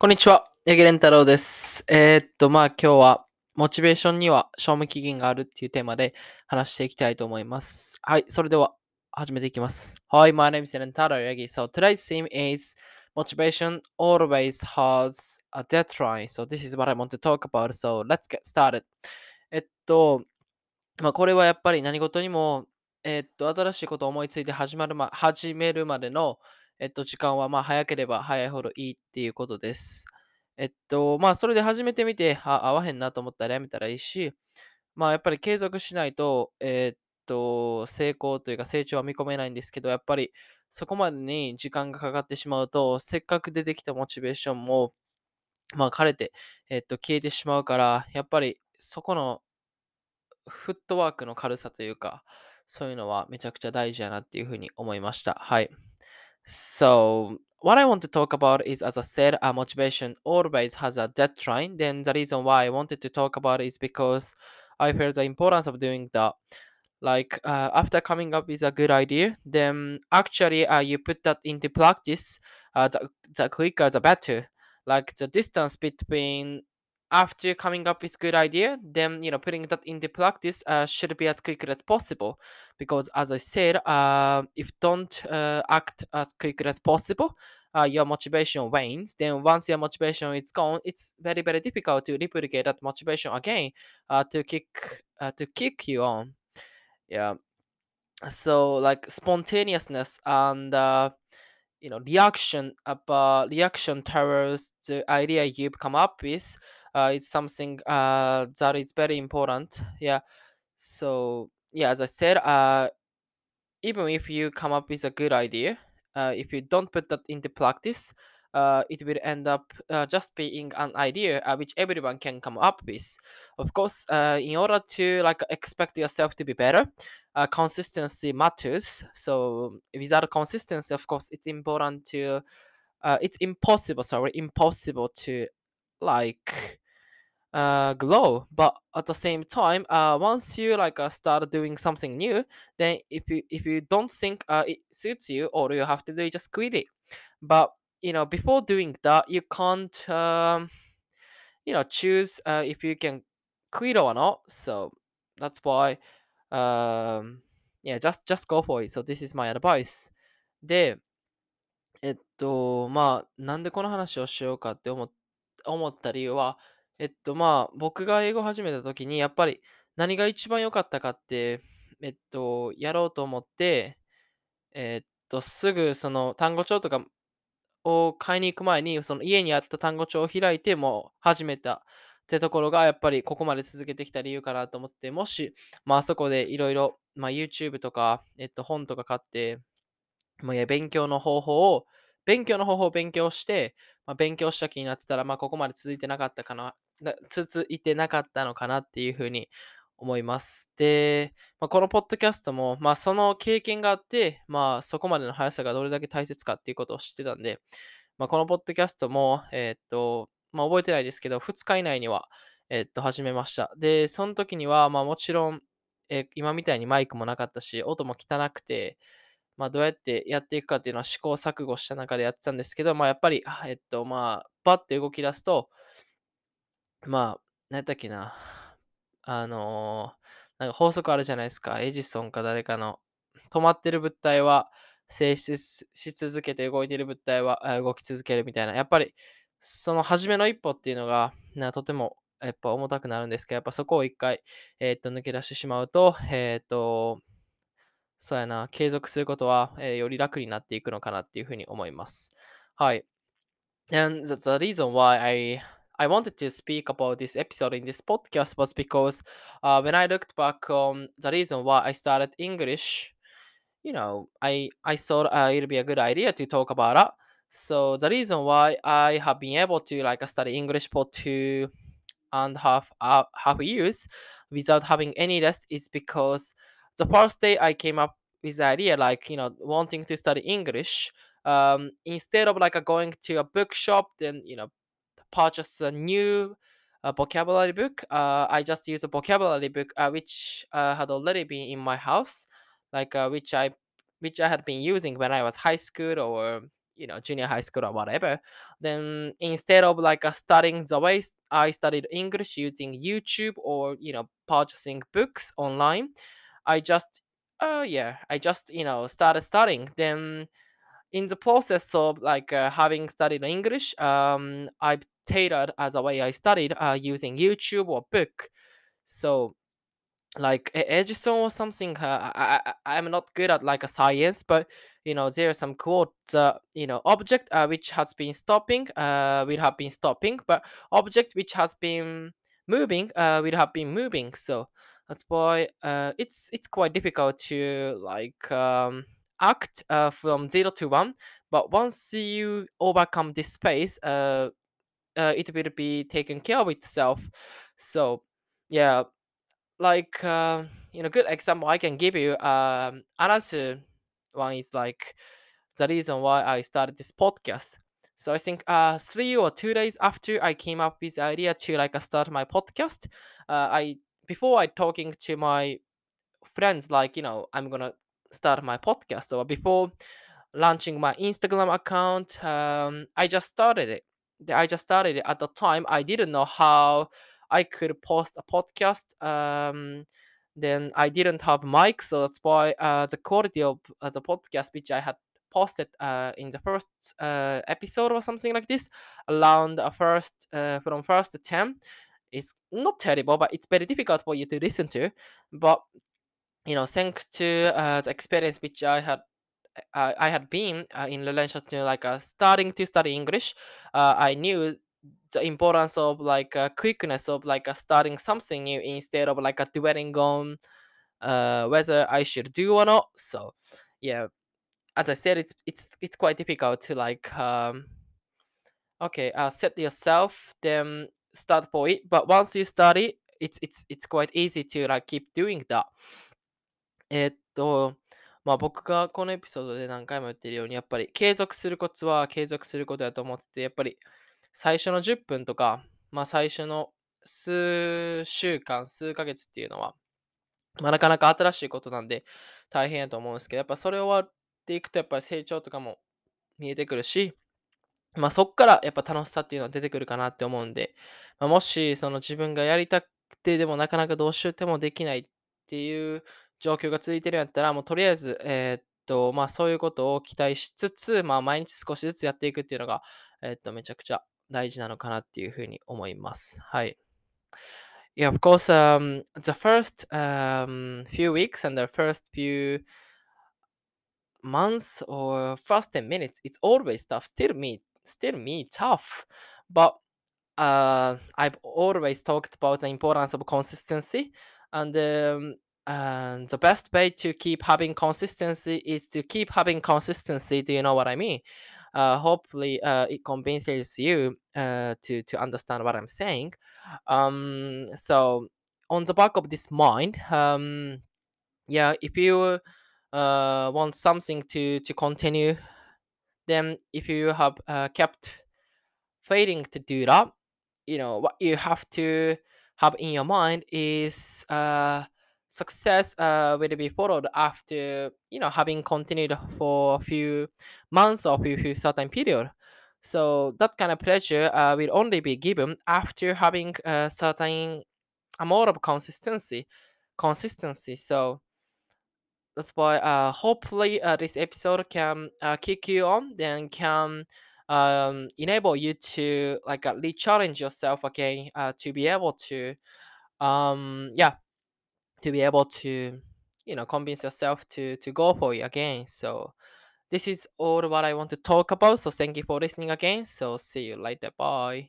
こんにちは、八木蓮太郎です。えーっと、まあ今日は、モチベーションには賞味期限があるっていうテーマで話していきたいと思います。はい、それでは始めていきます。Hi, my name is Rentaro Yagi. So today's theme is motivation always has a deadline. So this is what I want to talk about. So let's get started. えっと、まあこれはやっぱり何事にも、えっと、新しいことを思いついて始まるま、始めるまでの、えっと、時間はまあ早ければ早いほどいいっていうことです。えっと、まあ、それで始めてみて、あ、合わへんなと思ったらやめたらいいし、まあ、やっぱり継続しないと、えっと、成功というか成長は見込めないんですけど、やっぱりそこまでに時間がかかってしまうと、せっかく出てきたモチベーションも、まあ、枯れて、えっと、消えてしまうから、やっぱりそこのフットワークの軽さというか、そういうのはめちゃくちゃ大事やなっていうふうに思いました。はい。So, what I want to talk about is, as I said, uh, motivation always has a deadline. Then the reason why I wanted to talk about is because I feel the importance of doing that. Like uh, after coming up with a good idea, then actually uh, you put that into practice. Uh, the, the quicker the better. Like the distance between after coming up with good idea, then you know putting that into practice uh, should be as quickly as possible because as I said, uh, if don't uh, act as quickly as possible, uh, your motivation wanes. Then once your motivation is gone, it's very very difficult to replicate that motivation again uh, to kick uh, to kick you on. Yeah. So like spontaneousness and you know reaction about reaction towards the idea you've come up with uh, is something uh, that is very important. Yeah. So yeah, as I said, uh, even if you come up with a good idea, uh, if you don't put that into practice, uh, it will end up uh, just being an idea uh, which everyone can come up with. Of course, uh, in order to like expect yourself to be better, uh, consistency matters. So without consistency, of course, it's important to, uh, it's impossible. Sorry, impossible to like uh glow but at the same time uh once you like uh, start doing something new then if you if you don't think uh it suits you all you have to do is just quit it but you know before doing that you can't um you know choose uh if you can quit or not so that's why um yeah just just go for it so this is my advice でえっとまあなんでこの話をしようかって思っ 思った理由は、えっと、まあ、僕が英語始めた時に、やっぱり何が一番良かったかって、えっと、やろうと思って、えっと、すぐその単語帳とかを買いに行く前に、その家にあった単語帳を開いて、もう始めたってところが、やっぱりここまで続けてきた理由かなと思って、もし、まあ、そこでいろいろ、まあ、YouTube とか、えっと、本とか買って、もういや勉強の方法を、勉強の方法を勉強して、まあ、勉強した気になってたら、まあ、ここまで続いてなかったかな、続いてなかったのかなっていうふうに思います。で、まあ、このポッドキャストも、まあ、その経験があって、まあ、そこまでの速さがどれだけ大切かっていうことを知ってたんで、まあ、このポッドキャストも、えーっと、まあ、覚えてないですけど、2日以内には、えーっと、始めました。で、その時には、まあ、もちろん、えー今みたいにマイクもなかったし、音も汚くて、まあ、どうやってやっていくかっていうのは試行錯誤した中でやってたんですけど、まあ、やっぱり、えっと、まあ、バッて動き出すと、まあ、何やったっけな。あのーなんか法則あるじゃないですか。エジソンか誰かの。止まってる物体は静止し続けて動いてる物体は動き続けるみたいな。やっぱり、その初めの一歩っていうのが、なとてもやっぱ重たくなるんですけど、やっぱそこを一回、えーっと、抜け出してしまうと、えーっと、そうやな、継続することは、えーより楽になっていくのかなっていうふうに思います。はい。And the, the reason why I I wanted to speak about this episode in this podcast was because uh, when I looked back on the reason why I started English, you know, I I thought uh, it'd be a good idea to talk about it. So the reason why I have been able to like study English for two and half uh, half years without having any rest is because the first day I came up with the idea like you know wanting to study English um, instead of like uh, going to a bookshop then you know purchase a new uh, vocabulary book uh, I just use a vocabulary book uh, which uh, had already been in my house like uh, which I which I had been using when I was high school or you know junior high school or whatever. Then instead of like uh, studying the way i studied english using youtube or you know purchasing books online i just uh yeah i just you know started studying then in the process of like uh, having studied english um i've tailored as a way i studied uh, using youtube or book so like Edison or something. Uh, I, I I'm not good at like a science, but you know there are some quote. Uh, you know object uh, which has been stopping uh will have been stopping, but object which has been moving uh will have been moving. So that's why uh it's it's quite difficult to like um act uh from zero to one. But once you overcome this space, uh, uh it will be taken care of itself. So yeah like uh, you know good example i can give you um another one is like the reason why i started this podcast so i think uh three or two days after i came up with the idea to like start my podcast uh, i before i talking to my friends like you know i'm gonna start my podcast or before launching my instagram account um, i just started it. I just started it at the time. I didn't know how i could post a podcast um, then i didn't have mic so that's why uh, the quality of uh, the podcast which i had posted uh, in the first uh, episode or something like this around the first uh, from first to 10 is not terrible but it's very difficult for you to listen to but you know, thanks to uh, the experience which I had uh, I had been uh, in relation to like uh, starting to study English, uh, I knew the importance of like uh, quickness of like uh, starting something new instead of like dwelling on whether I should do or not. So yeah, as I said, it's it's it's quite difficult to like um, okay set yourself then start for it. But once you study, it's it's it's quite easy to like keep doing that. えっと、まあ僕がこのエピソードで何回も言ってるように、やっぱり継続するコツは継続することだと思ってて、やっぱり最初の10分とか、まあ最初の数週間、数ヶ月っていうのは、まあなかなか新しいことなんで大変やと思うんですけど、やっぱそれ終わっていくとやっぱり成長とかも見えてくるし、まあそっからやっぱ楽しさっていうのは出てくるかなって思うんで、まあ、もしその自分がやりたくてでもなかなかどうしてもできないっていう状況が続いてるんやったら、もうとりあえず、えーっと、まあそういうことを期待しつつ、まあ毎日少しずつやっていくっていうのが、えーっと、めちゃくちゃ大事なのかなっていうふうに思います。はい。Yeah, of course, um, the first um, few weeks and the first few months or first 10 minutes, it's always tough. Still me, still me tough. But uh, I've always talked about the importance of consistency. And um, and the best way to keep having consistency is to keep having consistency. Do you know what I mean? Uh, hopefully, uh, it convinces you uh, to to understand what I'm saying. Um, so on the back of this mind, um, yeah, if you uh, want something to to continue, then if you have uh, kept failing to do that, you know what you have to have in your mind is uh, success uh, will be followed after you know having continued for a few months or few, few certain period. So that kind of pleasure uh, will only be given after having a certain amount of consistency. Consistency. So that's why uh, hopefully uh, this episode can uh, kick you on, then can um, enable you to like uh, re-challenge yourself again uh, to be able to um, yeah to be able to you know convince yourself to to go for it again. So this is all what i want to talk about so thank you for listening again. So see you later. Bye